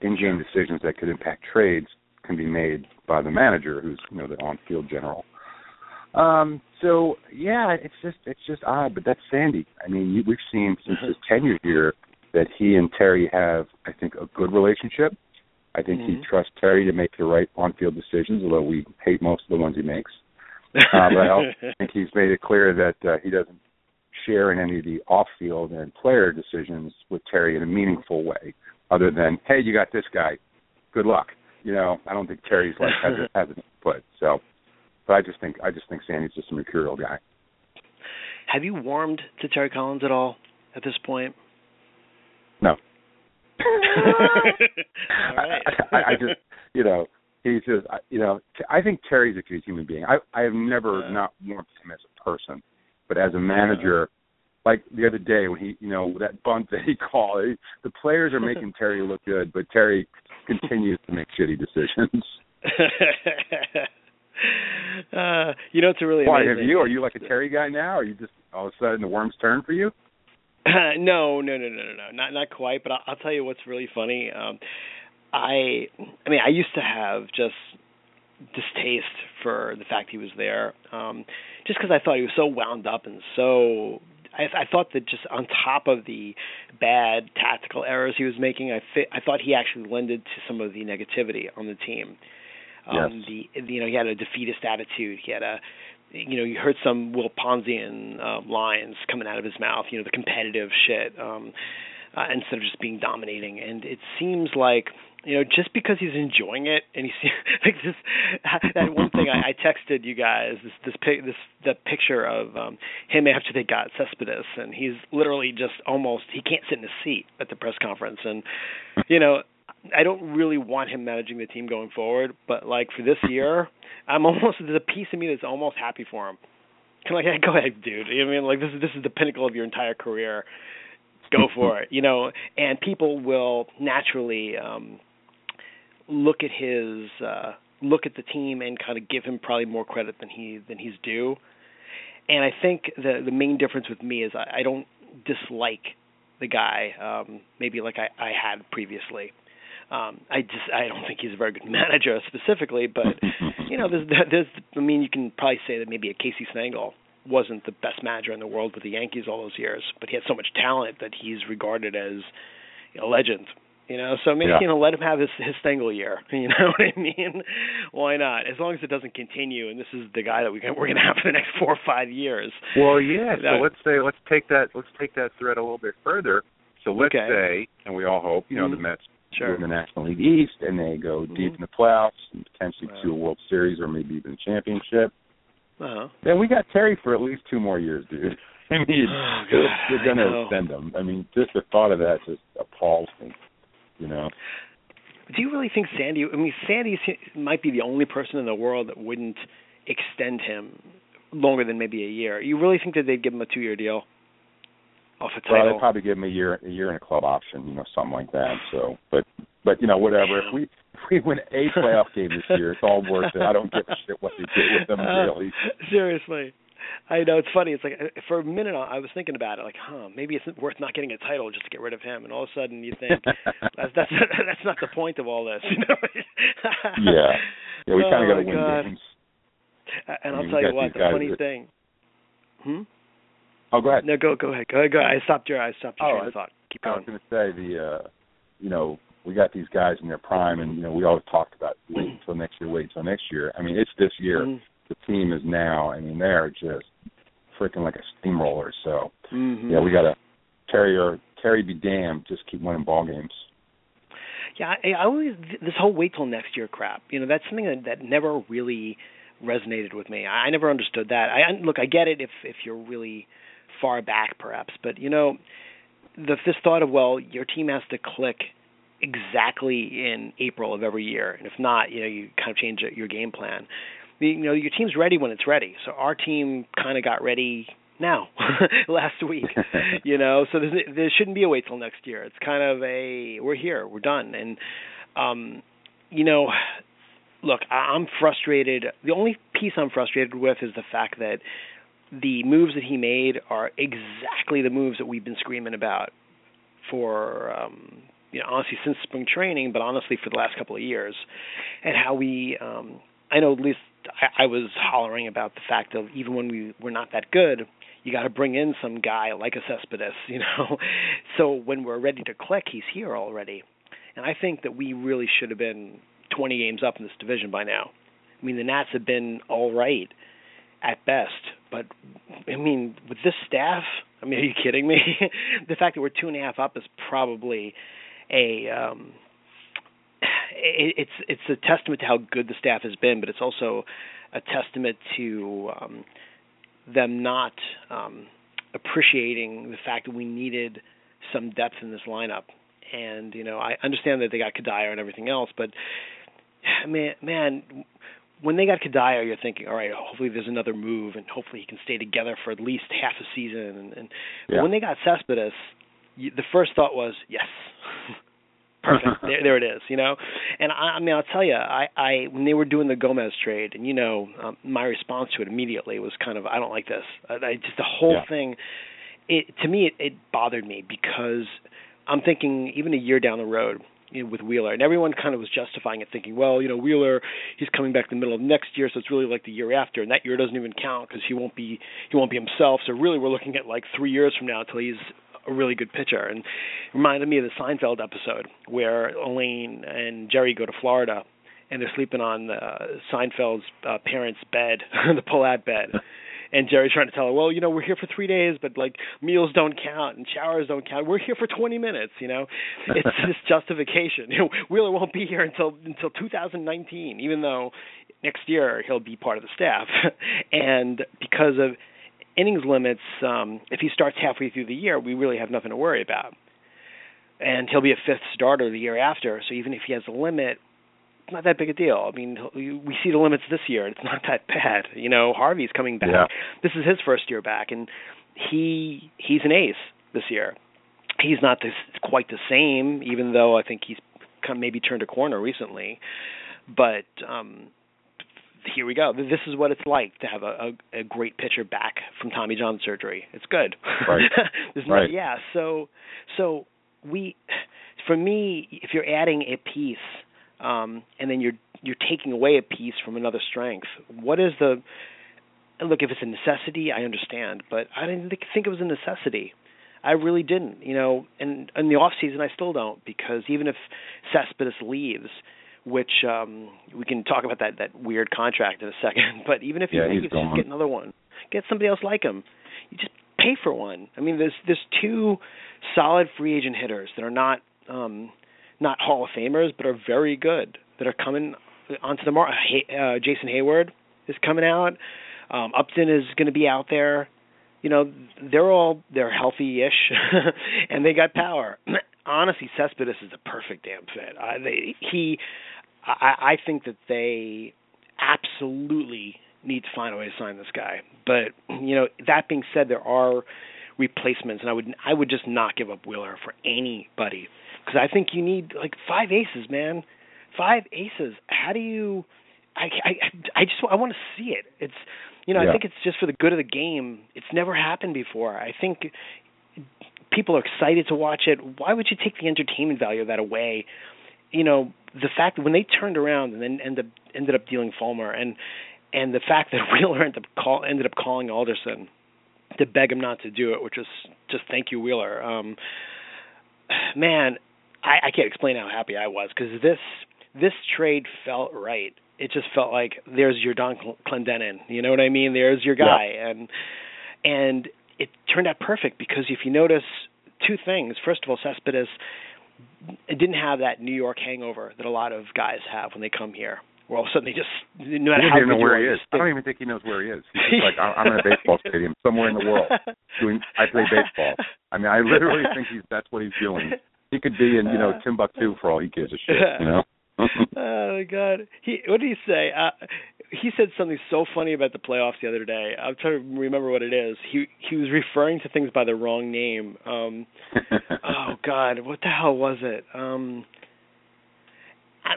in-game decisions that could impact trades can be made by the manager, who's you know the on-field general. Um, so yeah, it's just it's just odd, but that's Sandy. I mean, we've seen since his tenure here that he and Terry have, I think, a good relationship. I think mm-hmm. he trusts Terry to make the right on-field decisions, although we hate most of the ones he makes. Uh, but I also think he's made it clear that uh, he doesn't share in any of the off-field and player decisions with Terry in a meaningful way, other than, "Hey, you got this guy. Good luck." You know, I don't think Terry's like has, a, has an input. So but I just think I just think Sandy's just a mercurial guy. Have you warmed to Terry Collins at all at this point? No. right. I, I, I just you know he's just you know I think Terry's a good human being. I I have never uh, not warmed to him as a person, but as a manager. Uh, like the other day when he, you know, that bunt that he called, he, the players are making Terry look good, but Terry continues to make shitty decisions. uh, you know, it's a really Why amazing. have you? Are you like a Terry guy now? Are you just all of a sudden the worm's turn for you? no, no, no, no, no, no, not not quite. But I'll, I'll tell you what's really funny. Um, I, I mean, I used to have just distaste for the fact he was there, um, just because I thought he was so wound up and so. I, I thought that just on top of the bad tactical errors he was making, I, th- I thought he actually lended to some of the negativity on the team. Um, yes. The you know he had a defeatist attitude. He had a you know you heard some Will Ponzian uh, lines coming out of his mouth. You know the competitive shit um, uh, instead of just being dominating. And it seems like you know just because he's enjoying it and he's like this that one thing I, I texted you guys this this pic this the picture of um him after they got Cespedes and he's literally just almost he can't sit in his seat at the press conference and you know I don't really want him managing the team going forward, but like for this year, I'm almost there's a piece of me that's almost happy for him. Kind of like, hey, go ahead, dude. You know I mean, like this is this is the pinnacle of your entire career. Go for it, you know. And people will naturally um look at his uh, look at the team and kind of give him probably more credit than he than he's due. And I think the the main difference with me is I, I don't dislike the guy um, maybe like I, I had previously. Um, I just I don't think he's a very good manager specifically, but you know there's there's I mean you can probably say that maybe a Casey Stengel wasn't the best manager in the world with the Yankees all those years, but he had so much talent that he's regarded as a legend. You know, so maybe Yeah. you know let him have his his Stengel year. You know what I mean? Why not? As long as it doesn't continue, and this is the guy that we can, we're going to have for the next four or five years. Well, yeah. So let's say let's take that let's take that thread a little bit further. So let's Okay. say, and we all hope, you know, Mhm. the Mets Sure. win the National League East and they go deep Mhm. in the playoffs and potentially Right. to a World Series or maybe even a championship. Uh-huh. Then we got Terry for at least two more years, dude. I mean, Oh, they're, God, they're going to extend them. I mean, just the thought of that just appalls me. You know. Do you really think Sandy? I mean, Sandy might be the only person in the world that wouldn't extend him longer than maybe a year. You really think that they'd give him a two-year deal off a Well, they probably give him a year, a year in a club option, you know, something like that. So, but, but you know, whatever. If we if we win a playoff game this year, it's all worth it. I don't give a shit what they did with them, Uh, really. Seriously. I know it's funny. It's like uh, for a minute I was thinking about it, like, huh, maybe it's worth not getting a title just to get rid of him. And all of a sudden you think that's that's that's not the point of all this, you know? Yeah, yeah, we kind Oh, of got to win God. games. And I I'll tell you what, the funny that- thing. Hmm. Oh, go ahead. No, go go ahead. Go ahead. Go ahead. I stopped your I stopped your Oh, train of thought. Keep going. I was going. to say the, uh, you know, we got these guys in their prime, and you know, we always talked about wait until next year, wait until next year. I mean, it's this year. Mhm. The team is now. I mean, they're just freaking like a steamroller. So, Mhm. yeah, we got to Terry or Terry be damned, just keep winning ball games. Yeah, I, I always this whole wait till next year crap. You know, that's something that, that never really resonated with me. I, I never understood that. I I- look, I get it if if you're really far back, perhaps, but you know, the this thought of well, your team has to click exactly in April of every year, and if not, you know, you kind of change your game plan. You know, your team's ready when it's ready. So our team kind of got ready now, last week you know. So there shouldn't be a wait till next year. It's kind of a we're here. We're done. And um you know look I- i'm frustrated. The only piece i'm frustrated with is the fact that the moves that he made are exactly the moves that we've been screaming about for um you know honestly since spring training but honestly for the last couple of years and how we um I know at least I, I was hollering about the fact of even when we were not that good, you got to bring in some guy like a Cespedes, you know. So when we're ready to click, he's here already, and I think that we really should have been 20 games up in this division by now. I mean, the Nats have been all right at best, but I mean, with this staff, I mean, are you kidding me? the fact that we're two and a half up is probably a um it, it's it's a testament to how good the staff has been, but it's also a testament to um, them not um, appreciating the fact that we needed some depth in this lineup. And you know, I understand that they got Cuddyer and everything else, but man, man, when they got Cuddyer, you're thinking, all right, hopefully there's another move, and hopefully he can stay together for at least half a season. And, and Yeah. when they got Cespedes, you, the first thought was, yes, perfect, there, there it is, you know. And I, I mean, I'll tell you, I, I when they were doing the Gomez trade, and you know, um, my response to it immediately was kind of, I don't like this. I, I just the whole Yeah. thing. It to me, it, it bothered me because I'm thinking even a year down the road you know, with Wheeler, and everyone kind of was justifying it, thinking, well, you know, Wheeler, he's coming back in the middle of next year, so it's really like the year after, and that year doesn't even count because he won't be he won't be himself. So really, we're looking at like three years from now until he's a really good pitcher. And it reminded me of the Seinfeld episode where Elaine and Jerry go to Florida, and they're sleeping on uh, Seinfeld's uh, parents' bed, the pull-out bed. And Jerry's trying to tell her, well, you know, we're here for three days, but like meals don't count and showers don't count. We're here for 20 minutes, you know. It's this justification. You know, Wheeler won't be here until until 2019, even though next year he'll be part of the staff. and because of innings limits, um, if he starts halfway through the year, we really have nothing to worry about. And he'll be a fifth starter the year after, so even if he has a limit, it's not that big a deal. I mean, we see the limits this year. It's not that bad. You know, Harvey's coming back. Yeah. This is his first year back, and he he's an ace this year. He's not this, quite the same, even though I think he's kind of maybe turned a corner recently, but um, here we go. This is what it's like to have a, a, a great pitcher back from Tommy John surgery. It's good. Right. right. yeah. So so we, for me, if you're adding a piece, um, and then you're you're taking away a piece from another strength, what is the look? If it's a necessity, I understand, but I didn't think it was a necessity. I really didn't, you know. And in the off season, I still don't because even if Cespedes leaves, which um we can talk about that that weird contract in a second. But even if yeah, you just get another one, get somebody else like him. You just pay for one. I mean, there's there's two solid free agent hitters that are not um not Hall of Famers, but are very good that are coming onto the market. Uh, Jason Heyward is coming out. Um, Upton is going to be out there. You know, they're all they're healthy-ish, and they got power. Honestly, Cespedes is a perfect damn fit. I, they, he I, I think that they absolutely need to find a way to sign this guy. But you know, that being said, there are replacements, and I would I would just not give up Wheeler for anybody because I think you need like five aces, man. Five aces. How do you? I I I just I want to see it. It's you know yeah. I think it's just for the good of the game. It's never happened before. I think people are excited to watch it. Why would you take the entertainment value of that away? You know, the fact that when they turned around and then ended up ended up dealing Fulmer and and the fact that Wheeler ended up call ended up calling Alderson to beg him not to do it, which was just thank you Wheeler. Um, man, I, I can't explain how happy I was because this this trade felt right. It just felt like there's your Donn Clendenon. You know what I mean? There's your guy, yeah. and and it turned out perfect because if you notice two things. First of all, Cespedes didn't have that New York hangover that a lot of guys have when they come here. Where all of a sudden they just no matter how know where he is. I don't even think he knows where he is. He's just like I'm in a baseball stadium somewhere in the world doing. I play baseball. I mean, I literally think he's that's what he's doing. He could be in you know Timbuktu for all he gives a shit. You know. oh my god. He what did he say? Uh he said something so funny about the playoffs the other day. I'm trying to remember what it is. He he was referring to things by the wrong name. Um oh god, what the hell was it? Um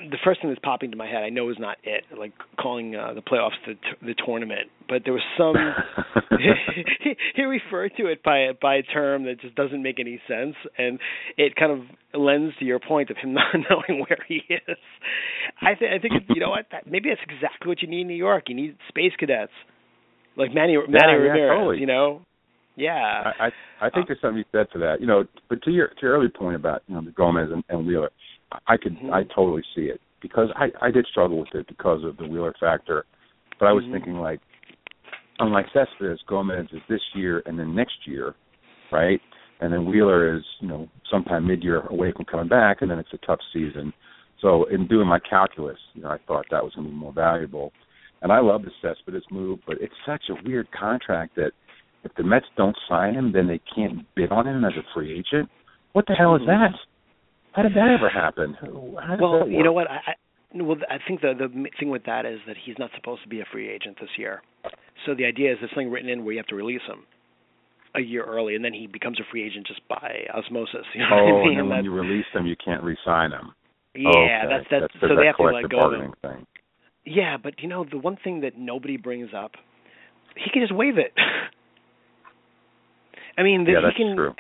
the first thing that's popping to my head, I know is not it, like calling uh, the playoffs the the tournament, but there was some he, he referred to it by by a term that just doesn't make any sense, and it kind of lends to your point of him not knowing where he is. I think I think you know what that, maybe that's exactly what you need in New York. You need space cadets like Manny Manny yeah, Ramirez, totally. you know. Yeah, I I, I think there's something to be said for that. You know, but to your to your early point about you know the Gomez and, and Wheeler, I could mm-hmm. I totally see it because I I did struggle with it because of the Wheeler factor, but I was mm-hmm. thinking like, unlike Cespedes, Gomez is this year and then next year, right? And then Wheeler is you know sometime mid year away from coming back, and then it's a tough season. So in doing my calculus, you know, I thought that was going to be more valuable. And I love the Cespedes move, but it's such a weird contract that if the Mets don't sign him, then they can't bid on him as a free agent. What the hell is that? How did that ever happen? Well, you know what? I, I well, I think the the thing with that is that he's not supposed to be a free agent this year. So the idea is there's something written in where you have to release him a year early, and then he becomes a free agent just by osmosis. You know oh, I mean? and then when you release him, you can't re-sign them. yeah, okay. that's that's, that's so they have to let go of him. thing. Yeah, but you know the one thing that nobody brings up, he can just waive it. I mean, Yeah, he that's can. true.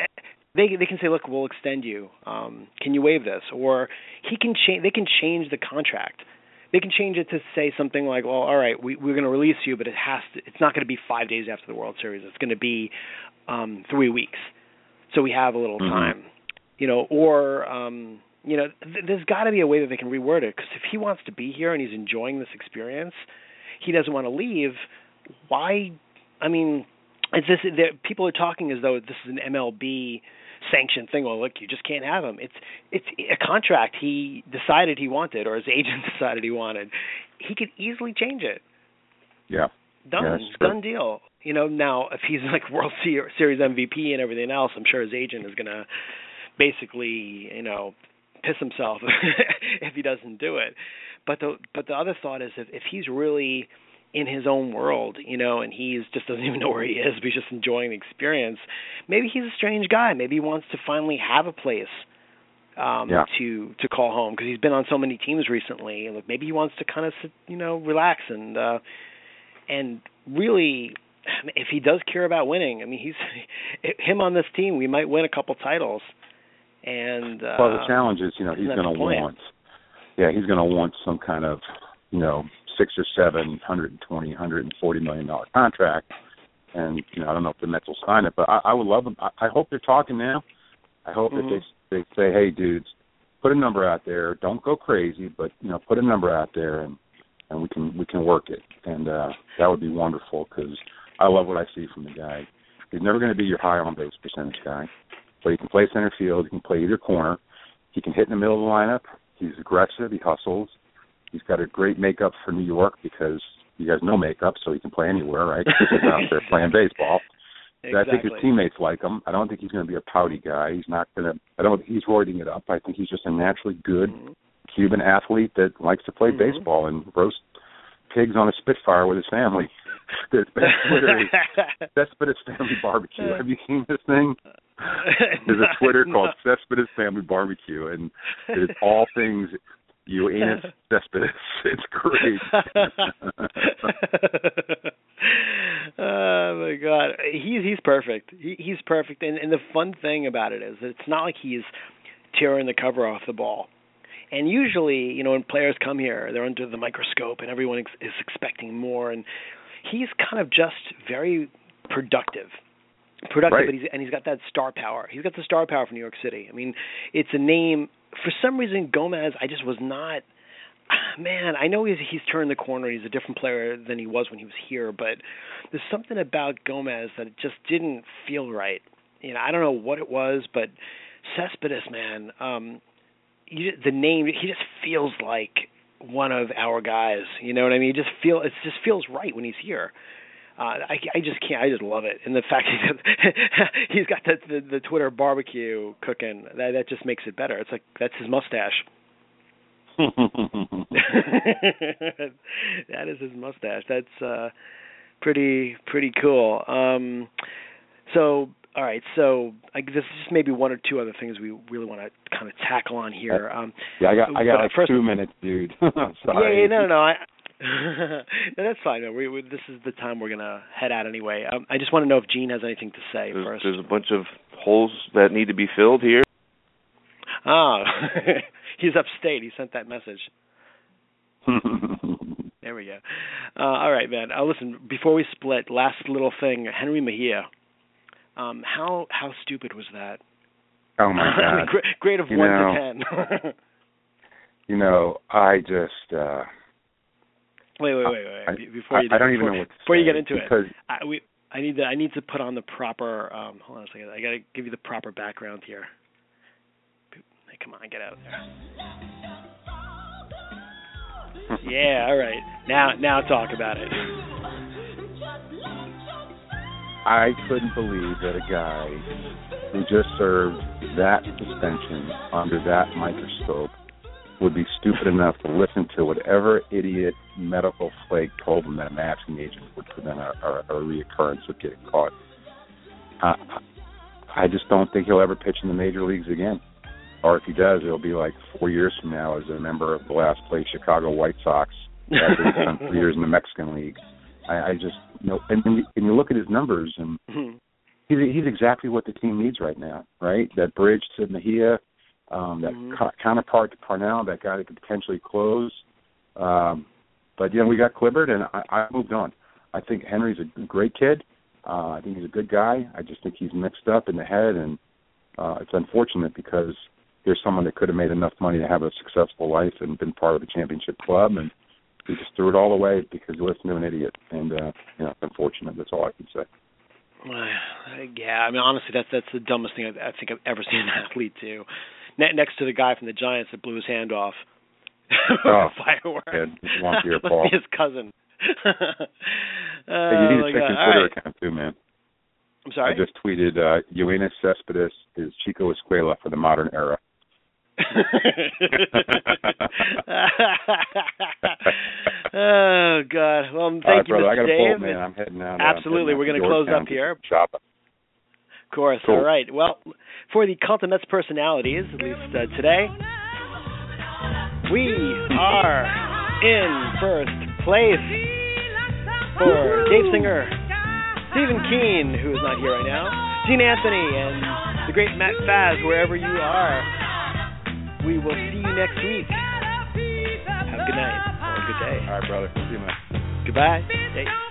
They they can say, look, we'll extend you. Um, can you waive this? Or he can change. They can change the contract. They can change it to say something like, well, all right, we, we're going to release you, but it has to. It's not going to be five days after the World Series. It's going to be um, three weeks. So we have a little Mhm. time, you know. Or um, you know, th- there's got to be a way that they can reword it. Because if he wants to be here and he's enjoying this experience, he doesn't want to leave. Why? I mean, it's this. There, people are talking as though this is an MLB sanctioned thing. Well, look, you just can't have him. It's it's a contract he decided he wanted, or his agent decided he wanted. He could easily change it. Yeah. Done, Yeah, done deal. You know, now if he's like World Series MVP and everything else, I'm sure his agent is gonna basically, you know, piss himself if he doesn't do it. But the but the other thought is if if he's really in his own world, you know, and he just doesn't even know where he is, but he's just enjoying the experience. Maybe he's a strange guy. Maybe he wants to finally have a place um Yeah. to to call home because he's been on so many teams recently look, maybe he wants to kind of sit, you know relax and uh and really if he does care about winning i mean he's him on this team we might win a couple titles and uh well, the challenge is, you know, he's going to want, yeah, he's going to want some kind of, you know, six or seven hundred and twenty, hundred and forty million dollar contract, and you know, I don't know if the Mets will sign it, but I, I would love them. I, I hope they're talking now. I hope Mhm. that they they say, hey, dudes, put a number out there. Don't go crazy, but you know, put a number out there, and and we can we can work it, and uh that would be wonderful because I love what I see from the guy. He's never going to be your high on base percentage guy, but he can play center field. He can play either corner. He can hit in the middle of the lineup. He's aggressive. He hustles. He's got a great makeup for New York because he has no makeup, so he can play anywhere, right? He's out there playing baseball. And I think his teammates like him. I don't think he's going to be a pouty guy. He's not going to. I don't. think He's roiding it up. I think he's just a naturally good Mhm. Cuban athlete that likes to play Mhm. baseball and roast pigs on a Spitfire with his family. Best Twitter Cespedes Family Barbecue. Have you seen this thing? There's a Twitter No. called Cespedes Family Barbecue, and it's all things Yoenis Cespedes. It's great. oh my god, he's he's perfect. He, he's perfect, and and the fun thing about it is that it's not like he's tearing the cover off the ball. And usually, you know, when players come here, they're under the microscope, and everyone ex- is expecting more. And he's kind of just very productive, productive, Right. but he's, and he's got that star power. He's got the star power for New York City. I mean, it's a name. For some reason, Gomez, I just was not. Man, I know he's he's turned the corner. He's a different player than he was when he was here, but there's something about Gomez that just didn't feel right. You know, I don't know what it was, but Cespedes, man, um, you, the name he just feels like one of our guys. You know what I mean? He just feel it just feels right when he's here. Uh, I, I just can't. I just love it, and the fact he's he's got the, the the Twitter barbecue cooking that that just makes it better. It's like that's his mustache. that is his mustache. That's uh pretty pretty cool. Um so all right, so I, this is just maybe one or two other things we really want to kind of tackle on here. Um yeah, I got I got like first- two minutes, dude. yeah, Sorry. yeah, no, no, no. I, no, that's fine. man. We, we, this is the time we're gonna head out anyway. Um, I just want to know if Gene has anything to say There's, first. there's a bunch of holes that need to be filled here. Ah, he's upstate. He sent that message. There we go. Uh, all right, man. Uh, listen, before we split, last little thing. Jenrry Mejia. Um, how how stupid was that? oh my I mean, god. gra- grade of You one know, to ten. You know, I just uh wait, wait, wait, wait. I- Be- before you I- I don't before, even know what to before you get into because it, I, we I need to I need to put on the proper. Um, hold on a second. I gotta give you the proper background here. Hey, come on, get out of there. yeah, all right. Now now talk about it. I couldn't believe that a guy who just served that suspension under that microscope would be stupid enough to listen to whatever idiot medical flake told him that a masking agent would prevent a, a, a reoccurrence of getting caught. I, I just don't think he'll ever pitch in the major leagues again. Or if he does, it'll be like four years from now as a member of the last place Chicago White Sox after he spent three years in the Mexican League. I, I just you know, and, and you- and you look at his numbers, and mm-hmm. he's he's exactly what the team needs right now, right? That bridge to Mejia, um, that Mhm. co- counterpart to Parnell, that guy that could potentially close. Um, but you know, we got Clippard, and I, I moved on. I think Henry's a great kid. Uh, I think he's a good guy. I just think he's mixed up in the head, and uh, it's unfortunate because there's someone that could have made enough money to have a successful life and been part of the championship club, and he just threw it all away because he listened to an idiot. And uh, you know, it's unfortunate. That's all I can say. yeah, I mean honestly, that's that's the dumbest thing I, I think I've ever seen an athlete do. Ne- next to the guy from the Giants that blew his hand off. Oh, Fireworks. yeah, it's one Must be his cousin. Hey, you oh need to check God. your Twitter right. account too, man. I'm sorry. I just tweeted uh Eugenio Cespedes is Chico Escuela for the modern era. oh God. Well, thank All right, you, brother. Mr. I got a Dave. pull, man. I'm heading out. uh, Absolutely. I'm We're gonna close up here. Shop. Course. Cool. All right. Well, for the Kult of Mets personalities, at least uh, today, we are in first place for Dave Singer, Stephen Keen, who is not here right now, Gene Anthony, and the great Matt Faz, wherever you are. We will see you next week. Have a good night or a good day. All right, brother. See you, man. Goodbye. Hey.